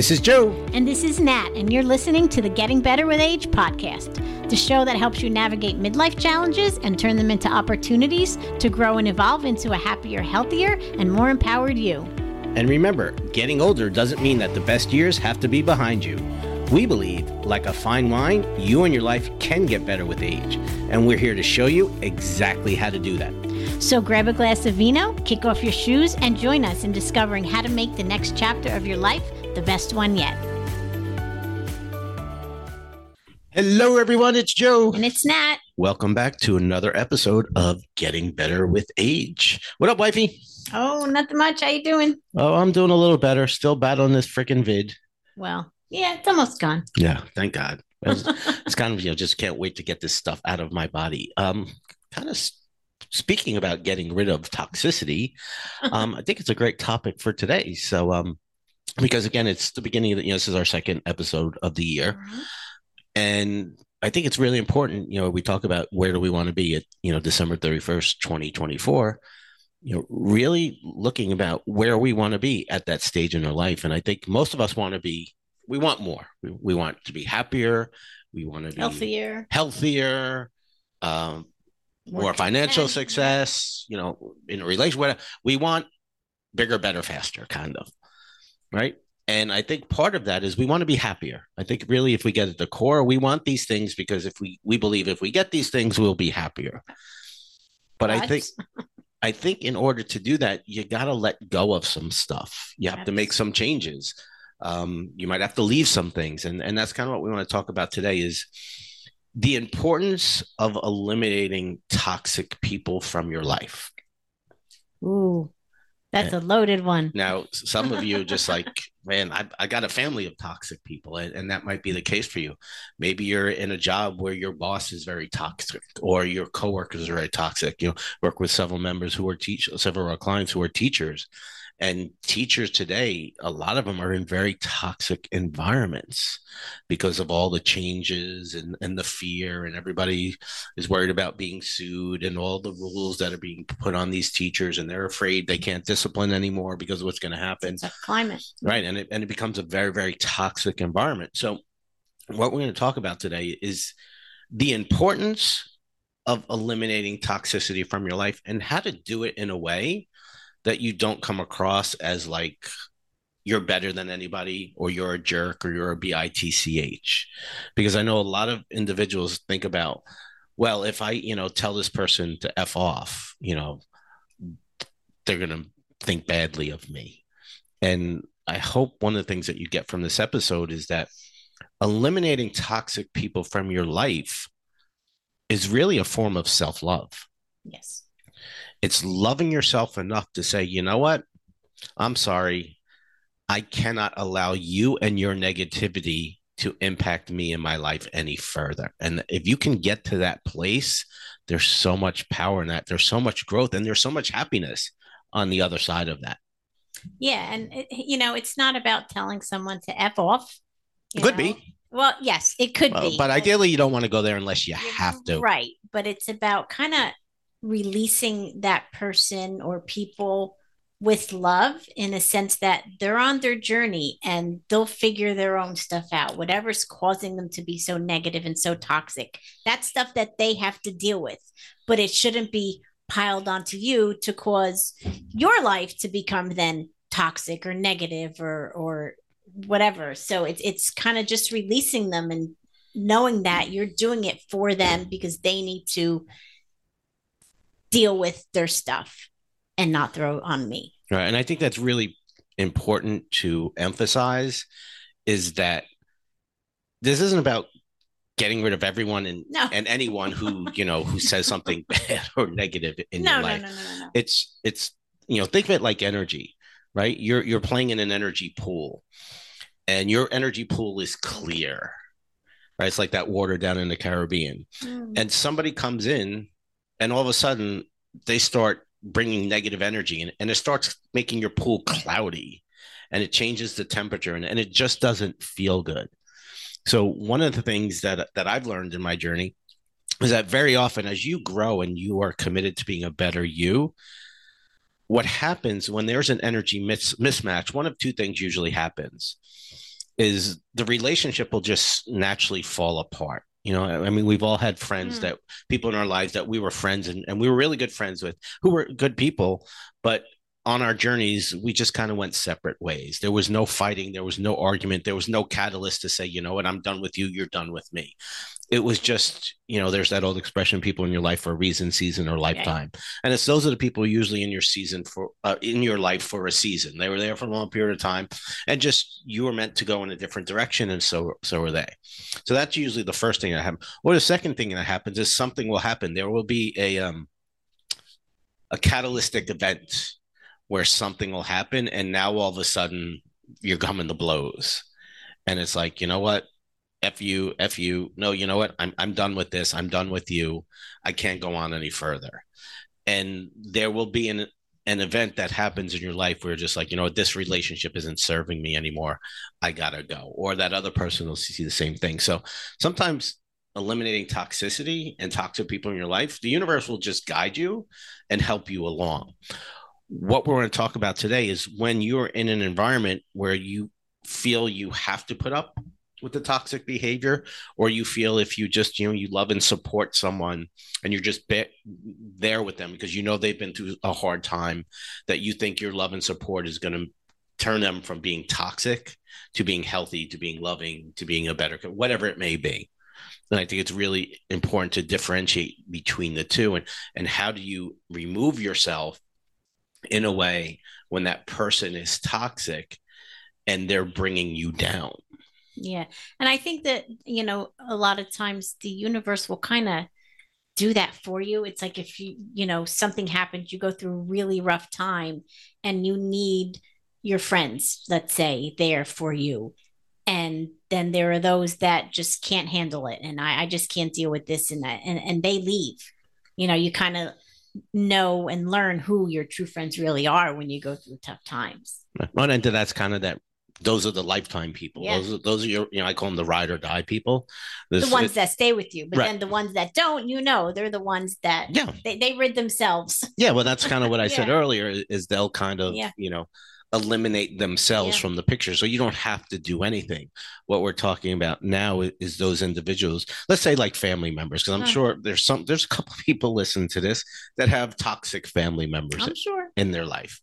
This is Joe. And this is Nat, and you're listening to the Getting Better with Age podcast, the show that helps you navigate midlife challenges and turn them into opportunities to grow and evolve into a happier, healthier, and more empowered you. And remember, getting older doesn't mean that the best years have to be behind you. We believe, like a fine wine, you and your life can get better with age. And we're here to show you exactly how to do that. So grab a glass of vino, kick off your shoes, and join us in discovering how to make the next chapter of your life the best one yet. Hello, everyone. It's Joe. And it's Nat. Welcome back to another episode of Getting Better with Age. What up, wifey? Oh, nothing much. How you doing? Oh, I'm doing a little better. Still battling this freaking vid. Well, yeah, it's almost gone. Yeah, thank God. It's, it's kind of you know just can't wait to get this stuff out of my body. Um, kind of speaking about getting rid of toxicity, um, I think it's a great topic for today. So, um, because again, it's the beginning of the, you know, this is our second episode of the year. Mm-hmm. And I think it's really important, you know, we talk about where do we want to be at, you know, December 31st, 2024, you know, really looking about where we want to be at that stage in our life. And I think most of us want to be, we want more. We, we want to be happier. We want to be healthier, healthier, um, more, more financial success, you know, in a relationship. We want bigger, better, faster, kind of right? And I think part of that is we want to be happier. I think really if we get at the core, we want these things because if we we believe if we get these things, we'll be happier. But what? I think I think in order to do that, you got to let go of some stuff. You have yes. to make some changes. Um, you might have to leave some things, and and that's kind of what we want to talk about today. Is the importance of eliminating toxic people from your life. Ooh, that's a loaded one. Now, some of you just like, man, I, I got a family of toxic people, and, and that might be the case for you. Maybe you're in a job where your boss is very toxic, or your coworkers are very toxic. You know, work with several members who are teach several of our clients who are teachers, and teachers today, a lot of them are in very toxic environments because of all the changes and, and the fear, and everybody is worried about being sued and all the rules that are being put on these teachers, and they're afraid they can't discipline anymore because of what's going to happen. It's climate. Right. And it, and it becomes a very, very toxic environment. So, what we're going to talk about today is the importance of eliminating toxicity from your life and how to do it in a way that you don't come across as like you're better than anybody or you're a jerk or you're a bitch because i know a lot of individuals think about well if i you know tell this person to f off you know they're going to think badly of me. And i hope one of the things that you get from this episode is that eliminating toxic people from your life is really a form of self-love. Yes it's loving yourself enough to say, you know what? I'm sorry. I cannot allow you and your negativity to impact me in my life any further. And if you can get to that place, there's so much power in that. There's so much growth and there's so much happiness on the other side of that. Yeah. And, it, you know, it's not about telling someone to F off. Could know? be. Well, yes, it could well, be. But ideally, you don't want to go there unless you have to. Right. But it's about kind of releasing that person or people with love in a sense that they're on their journey and they'll figure their own stuff out. Whatever's causing them to be so negative and so toxic that's stuff that they have to deal with. But it shouldn't be piled onto you to cause your life to become then toxic or negative or or whatever. So it's it's kind of just releasing them and knowing that you're doing it for them because they need to deal with their stuff and not throw on me. Right. And I think that's really important to emphasize is that this isn't about getting rid of everyone and no. and anyone who you know who says something bad or negative in no, your life. No, no, no, no, It's it's you know think of it like energy, right? You're you're playing in an energy pool, and your energy pool is clear, right? It's like that water down in the Caribbean, mm. and somebody comes in and all of a sudden they start bringing negative energy and, and it starts making your pool cloudy and it changes the temperature and, and it just doesn't feel good so one of the things that that i've learned in my journey is that very often as you grow and you are committed to being a better you what happens when there's an energy mis- mismatch one of two things usually happens is the relationship will just naturally fall apart. You know, I mean, we've all had friends mm. that people in our lives that we were friends and, and we were really good friends with who were good people, but on our journeys, we just kind of went separate ways. There was no fighting, there was no argument, there was no catalyst to say, you know what, I'm done with you, you're done with me. It was just, you know, there's that old expression: people in your life for a reason, season, or lifetime. And it's those are the people usually in your season for uh, in your life for a season. They were there for a long period of time, and just you were meant to go in a different direction, and so so are they. So that's usually the first thing that happens. Or the second thing that happens is something will happen. There will be a um a catalytic event where something will happen and now all of a sudden you're coming to blows. And it's like you know what? F you f you. No you know what? I'm, I'm done with this. I'm done with you. I can't go on any further. And there will be an an event that happens in your life where you're just like you know this relationship isn't serving me anymore. I gotta go. Or that other person will see the same thing. So sometimes eliminating toxicity and toxic people in your life the universe will just guide you and help you along what we're going to talk about today is when you're in an environment where you feel you have to put up with the toxic behavior or you feel if you just you know you love and support someone and you're just be- there with them because you know they've been through a hard time that you think your love and support is going to turn them from being toxic to being healthy to being loving to being a better whatever it may be. And i think it's really important to differentiate between the two. And and how do you remove yourself in a way when that person is toxic and they're bringing you down. Yeah. And I think that, you know, a lot of times the universe will kind of do that for you. It's like if you, you know, something happens, you go through a really rough time and you need your friends, let's say, there for you. And then there are those that just can't handle it. And I, I just can't deal with this and that. And, and they leave. You know, you kind of know and learn who your true friends really are when you go through tough times. Right into that's kind of that. Those are the lifetime people. Yeah. Those are those are your, you know, I call them the ride or die people. This, the ones it, that stay with you, but right. then the ones that don't, you know, they're the ones that yeah they, they rid themselves. Yeah, well, that's kind of what I yeah. said earlier. Is they'll kind of yeah. you know eliminate themselves yeah. from the picture. So you don't have to do anything. What we're talking about now is, is those individuals, let's say like family members, because I'm uh-huh. sure there's some there's a couple people listening to this that have toxic family members I'm sure. in their life.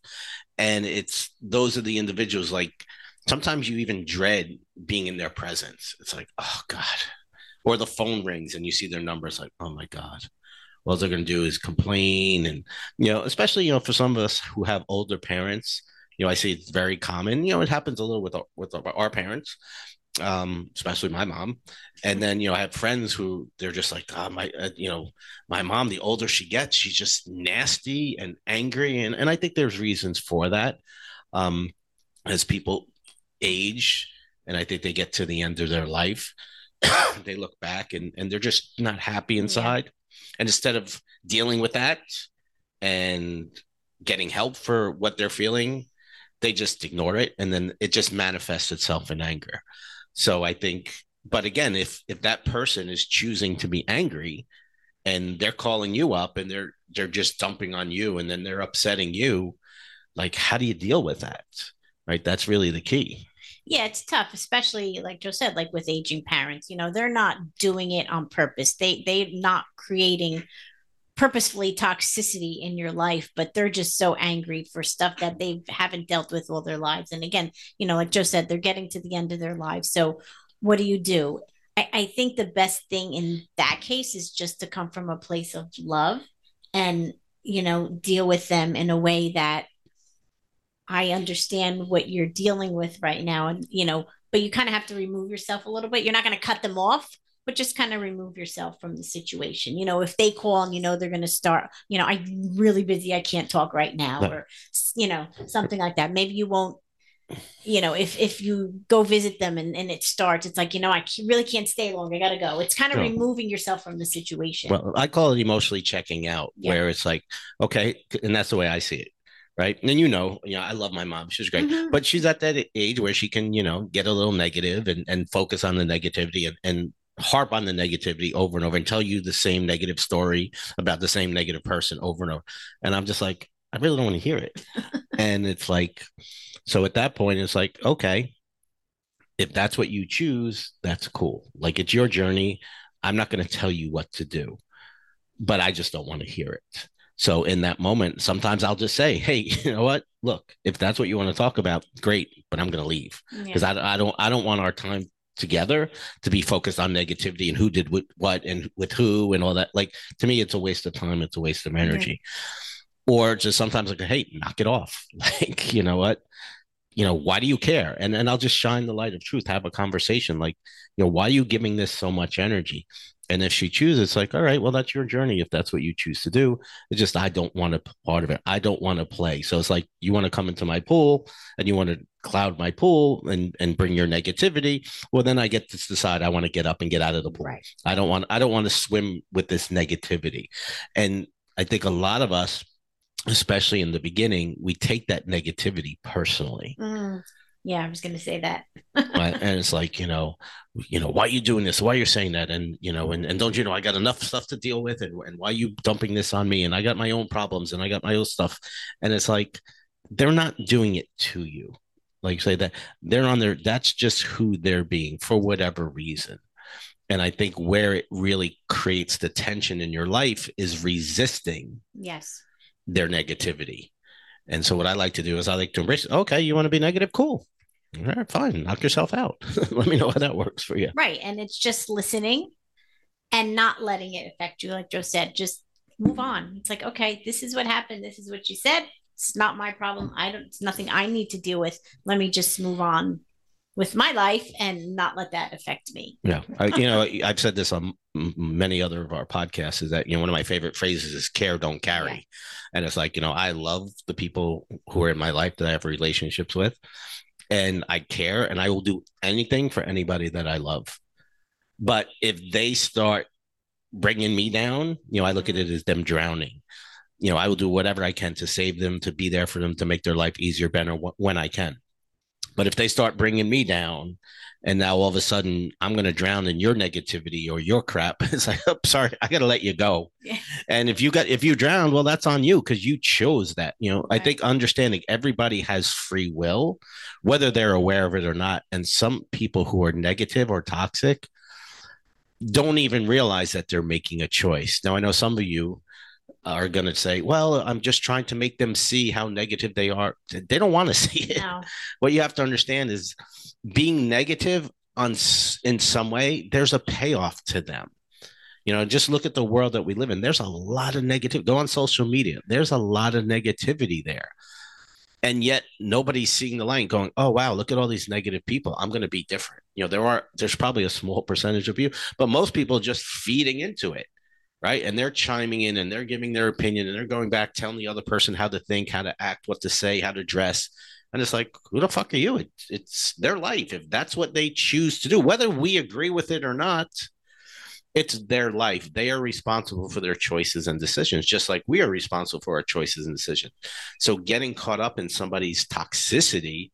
And it's those are the individuals like sometimes you even dread being in their presence. It's like, oh God. Or the phone rings and you see their numbers like, oh my God all they're going to do is complain and you know especially you know for some of us who have older parents you know, I see it's very common. You know, it happens a little with our, with our parents, um, especially my mom. And then you know, I have friends who they're just like, oh, my, uh, you know, my mom. The older she gets, she's just nasty and angry, and and I think there's reasons for that. Um, as people age, and I think they get to the end of their life, they look back and and they're just not happy inside. Yeah. And instead of dealing with that and getting help for what they're feeling they just ignore it and then it just manifests itself in anger. So i think but again if if that person is choosing to be angry and they're calling you up and they're they're just dumping on you and then they're upsetting you like how do you deal with that right? That's really the key. Yeah it's tough especially like joe said like with aging parents you know they're not doing it on purpose. They they're not creating purposefully toxicity in your life, but they're just so angry for stuff that they haven't dealt with all their lives. And again, you know, like Joe said, they're getting to the end of their lives. So what do you do? I, I think the best thing in that case is just to come from a place of love and, you know, deal with them in a way that I understand what you're dealing with right now. And, you know, but you kind of have to remove yourself a little bit. You're not going to cut them off, but just kind of remove yourself from the situation. You know, if they call and you know they're going to start, you know, I'm really busy, I can't talk right now, or you know, something like that. Maybe you won't. You know, if if you go visit them and, and it starts, it's like you know, I really can't stay long. I got to go. It's kind of removing yourself from the situation. Well, I call it emotionally checking out, yeah. where it's like, okay, and that's the way I see it right? And you know, you know, I love my mom; she's great, mm-hmm. but she's at that age where she can, you know, get a little negative and and focus on the negativity and and harp on the negativity over and over and tell you the same negative story about the same negative person over and over. And I'm just like, I really don't want to hear it. and it's like, so at that point, it's like, okay, if that's what you choose, that's cool. Like it's your journey. I'm not going to tell you what to do, but I just don't want to hear it. So in that moment, sometimes I'll just say, "Hey, you know what? Look, if that's what you want to talk about, great, but I'm going to leave because yeah. I, I don't I don't want our time together to be focused on negativity and who did what and with who and all that. Like to me, it's a waste of time. It's a waste of energy. Or just sometimes like, hey, knock it off. Like, you know what? You know, why do you care? And and I'll just shine the light of truth, have a conversation. Like, you know, why are you giving this so much energy? And if she chooses, it's like, all right, well, that's your journey. If that's what you choose to do, it's just I don't want to part of it. I don't want to play. So it's like you want to come into my pool and you want to cloud my pool and and bring your negativity. Well, then I get to decide I want to get up and get out of the pool. Right. I don't want I don't want to swim with this negativity. And I think a lot of us, especially in the beginning, we take that negativity personally. Mm. Yeah, I was going to say that. and it's like, you know, you know, why are you doing this? Why are you saying that? And, you know, and, and don't you know, I got enough stuff to deal with and, and why are you dumping this on me? And I got my own problems and I got my own stuff. And it's like, they're not doing it to you. Like you say that they're on their, that's just who they're being for whatever reason. And I think where it really creates the tension in your life is resisting. Yes. Their negativity and so what I like to do is I like to embrace, okay, you want to be negative? Cool. All right, fine. Knock yourself out. Let me know how that works for you. Right. And it's just listening and not letting it affect you. Like Joe said, just move on. It's like, okay, this is what happened. This is what you said. It's not my problem. I don't, it's nothing I need to deal with. Let me just move on with my life and not let that affect me. Yeah. I, you know, I've said this on many other of our podcasts is that, you know, one of my favorite phrases is care, don't carry. Yeah. And it's like, you know, I love the people who are in my life that I have relationships with and I care and I will do anything for anybody that I love. But if they start bringing me down, you know, I look at it as them drowning. You know, I will do whatever I can to save them, to be there for them, to make their life easier, better when I can. But if they start bringing me down, and now all of a sudden I'm going to drown in your negativity or your crap, it's like, oh, sorry, I got to let you go. Yeah. And if you got if you drowned, well, that's on you because you chose that. You know, right. I think understanding everybody has free will, whether they're aware of it or not. And some people who are negative or toxic don't even realize that they're making a choice. Now, I know some of you are going to say, well, I'm just trying to make them see how negative they are. They don't want to see it. No. What you have to understand is being negative on in some way, there's a payoff to them. You know, just look at the world that we live in. There's a lot of negative. Go on social media. There's a lot of negativity there. And yet nobody's seeing the light going, oh wow, look at all these negative people. I'm going to be different. You know, there are there's probably a small percentage of you, but most people just feeding into it right? And they're chiming in and they're giving their opinion and they're going back telling the other person how to think, how to act, what to say, how to dress. And it's like, who the fuck are you? It's, it's their life. If that's what they choose to do, whether we agree with it or not, it's their life. They are responsible for their choices and decisions, just like we are responsible for our choices and decisions. So getting caught up in somebody's toxicity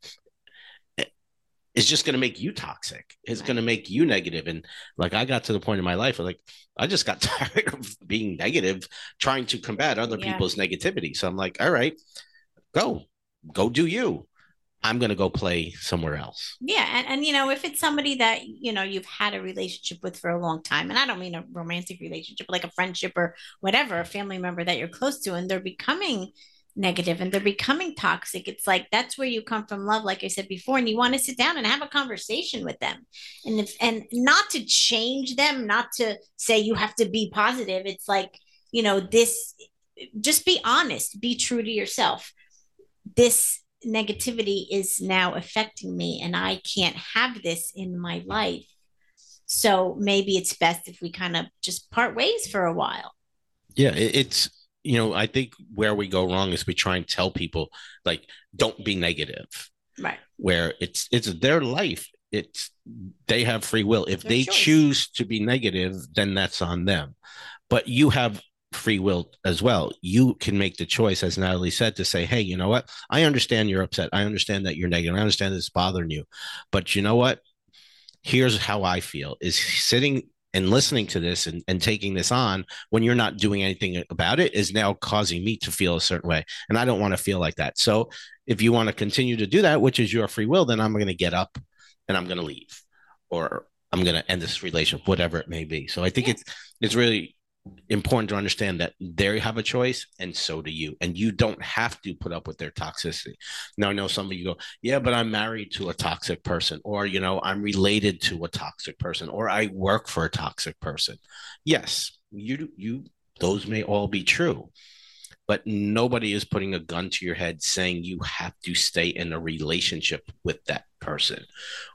is just going to make you toxic. It's going to make you negative. And like I got to the point in my life where like I just got tired of being negative, trying to combat other yeah. people's negativity. So I'm like, all right, go, go do you. I'm going to go play somewhere else. Yeah. And, and, you know, if it's somebody that, you know, you've had a relationship with for a long time, and I don't mean a romantic relationship, like a friendship or whatever, a family member that you're close to, and they're becoming negative and they're becoming toxic. It's like that's where you come from love like i said before and you want to sit down and have a conversation with them. And if and not to change them not to say you have to be positive. It's like you know this just be honest be true to yourself. This negativity is now affecting me and i can't have this in my life. So maybe it's best if we kind of just part ways for a while. Yeah it's you know, I think where we go wrong is we try and tell people like, don't be negative. Right. Where it's it's their life. It's they have free will. If their they choice. choose to be negative, then that's on them. But you have free will as well. You can make the choice, as Natalie said, to say, hey, you know what? I understand you're upset. I understand that you're negative. I understand it's bothering you. But you know what? Here's how I feel is sitting and listening to this and, and taking this on when you're not doing anything about it is now causing me to feel a certain way. And I don't want to feel like that. So if you want to continue to do that, which is your free will, then I'm going to get up and I'm going to leave or I'm going to end this relationship, whatever it may be. So I think yeah. it's it's really important to understand that they have a choice and so do you. And you don't have to put up with their toxicity. Now i know some of you go yeah but i'm married to a toxic person or you know i'm related to a toxic person or i work for a toxic person. Yes you you those may all be true but nobody is putting a gun to your head saying you have to stay in a relationship with that person.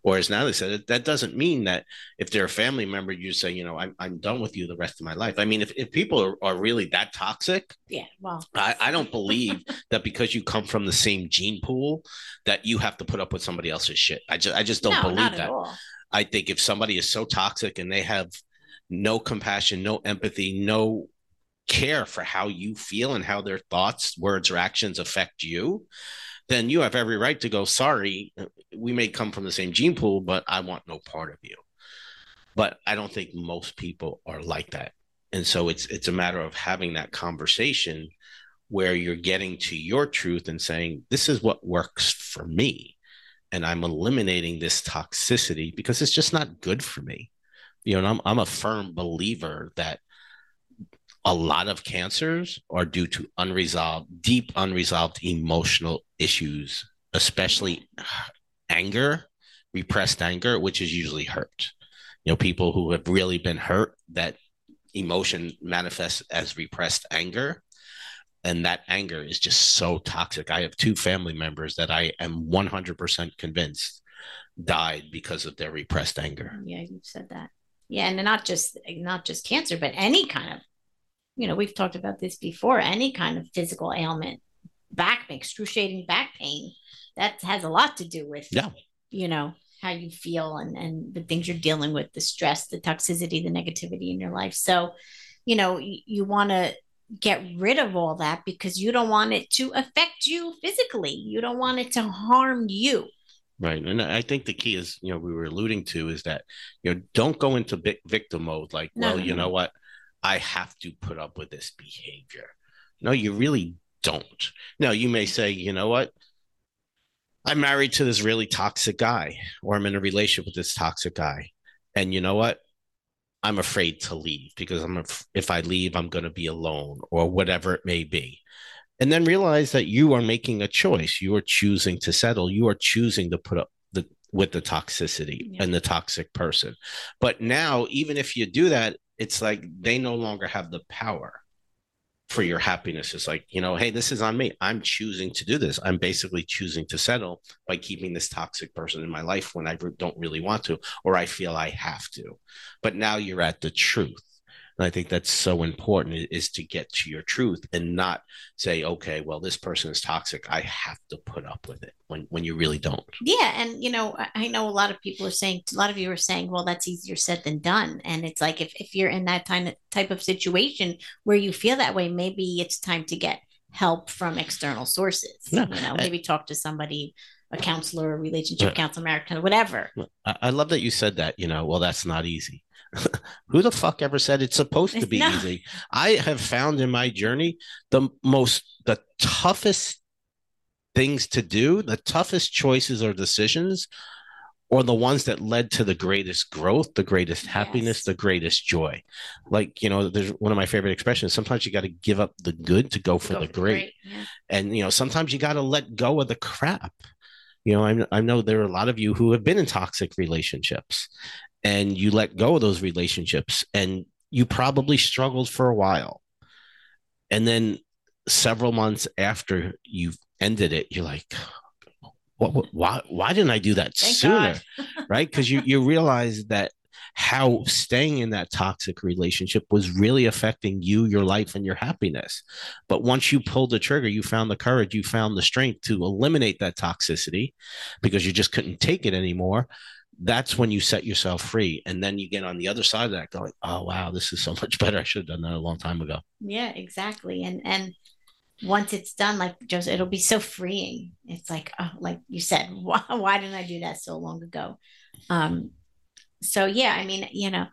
Or as Natalie said, that doesn't mean that if they're a family member, you say, you know, I'm, I'm done with you the rest of my life. I mean, if, if people are, are really that toxic, yeah, well, I, I don't believe that because you come from the same gene pool that you have to put up with somebody else's shit. I just, I just don't no, believe that. I think if somebody is so toxic and they have no compassion, no empathy, no care for how you feel and how their thoughts, words, or actions affect you, then you have every right to go, sorry, we may come from the same gene pool, but I want no part of you. But I don't think most people are like that. And so it's it's a matter of having that conversation where you're getting to your truth and saying, this is what works for me. And I'm eliminating this toxicity because it's just not good for me. You know, I'm I'm a firm believer that a lot of cancers are due to unresolved, deep unresolved emotional issues, especially anger, repressed anger, which is usually hurt. You know, people who have really been hurt, that emotion manifests as repressed anger. And that anger is just so toxic. I have two family members that I am 100% convinced died because of their repressed anger. Yeah, you said that. Yeah, and not just not just cancer, but any kind of you know, we've talked about this before, any kind of physical ailment, back excruciating back pain, that has a lot to do with, yeah. you know, how you feel and, and the things you're dealing with, the stress, the toxicity, the negativity in your life. So, you know, you, you want to get rid of all that because you don't want it to affect you physically. You don't want it to harm you. Right. And I think the key is, you know, we were alluding to is that, you know, don't go into victim mode like, no, well, you know what? I have to put up with this behavior. No, you really don't. Now, you may say, you know what? I'm married to this really toxic guy, or I'm in a relationship with this toxic guy. And you know what? I'm afraid to leave because I'm if I leave, I'm going to be alone or whatever it may be. And then realize that you are making a choice. You are choosing to settle. You are choosing to put up the with the toxicity yeah. and the toxic person. But now, even if you do that, it's like they no longer have the power for your happiness. It's like, you know, hey, this is on me. I'm choosing to do this. I'm basically choosing to settle by keeping this toxic person in my life when I don't really want to, or I feel I have to. But now you're at the truth. And I think that's so important is to get to your truth and not say, okay, well, this person is toxic. I have to put up with it when, when you really don't. Yeah. And, you know, I know a lot of people are saying, a lot of you are saying, well, that's easier said than done. And it's like, if, if you're in that time, type of situation where you feel that way, maybe it's time to get help from external sources. No, you know, maybe talk to somebody a counselor, a relationship counselor, American, whatever. I love that you said that, you know, well, that's not easy. Who the fuck ever said it's supposed to be easy? I have found in my journey the most, the toughest things to do, the toughest choices or decisions, or the ones that led to the greatest growth, the greatest happiness, yes. the greatest joy. Like, you know, there's one of my favorite expressions. Sometimes you got to give up the good to go for go the for great. great. Yeah. And, you know, sometimes you got to let go of the crap. You know, I, I know there are a lot of you who have been in toxic relationships and you let go of those relationships and you probably struggled for a while. And then several months after you've ended it, you're like, what, what why why didn't I do that Thank sooner? right? Because you you realize that how staying in that toxic relationship was really affecting you, your life, and your happiness. But once you pulled the trigger, you found the courage, you found the strength to eliminate that toxicity because you just couldn't take it anymore that's when you set yourself free. And then you get on the other side of that going oh wow this is so much better. I should have done that a long time ago. Yeah exactly. And and once it's done like Joe said it'll be so freeing. It's like oh like you said why, why didn't i do that so long ago? Um so yeah i mean you know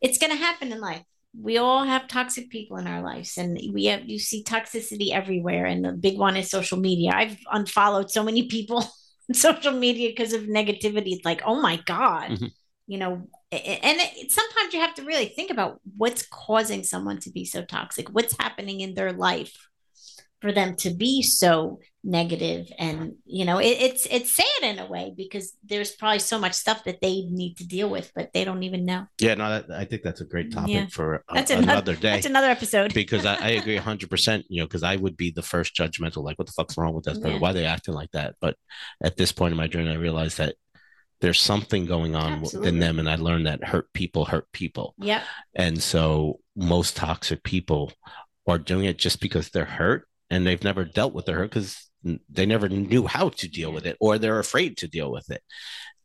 it's to happen in life. We all have toxic people in our lives and we have you see toxicity everywhere and the big one is social media. I've unfollowed so many people social media because of negativity. It's like, oh my God, mm-hmm. you know, and it, sometimes you have to really think about what's causing someone to be so toxic, what's happening in their life for them to be so negative. And you know it, it's it's sad in a way because there's probably so much stuff that they need to deal with but they don't even know. Yeah no that, i think that's a great topic yeah. for a, that's another, another, day. that's another episode. Because I, I, agree 100% you know because i would be the first judgmental like what the fuck's wrong with that yeah. why are they acting like that? But at this point in my journey i realized that there's something going on Absolutely. in them and i learned that hurt people hurt people. Yeah and so most toxic people are doing it just because they're hurt and they've never dealt with the hurt because they never knew how to deal with it or they're afraid to deal with it.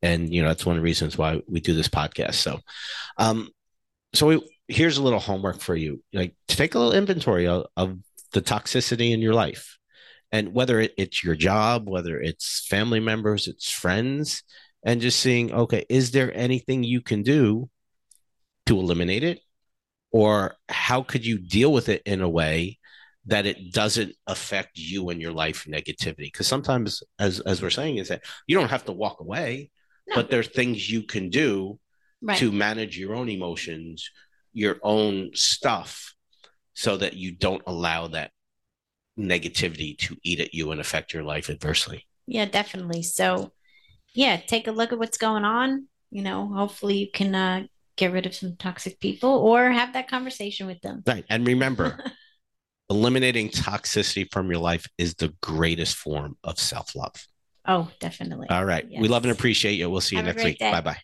And you know that's one of the reasons why we do this podcast. So um so we, here's a little homework for you. Like take a little inventory of, of the toxicity in your life and whether it, it's your job whether it's family members it's friends and just seeing okay is there anything you can do to eliminate it? Or how could you deal with it in a way that it doesn't affect you and your life negativity. Because sometimes as as we're saying is that you don't have to walk away no. but there's things you can do right. to manage your own emotions your own stuff so that you don't allow that negativity to eat at you and affect your life adversely. Yeah definitely. So yeah take a look at what's going on. You know hopefully you can uh, get rid of some toxic people or have that conversation with them. Right. And remember eliminating toxicity from your life is the greatest form of self love. Oh, definitely. All right. Yes. We love and appreciate you. We'll see you Have next week. Bye bye.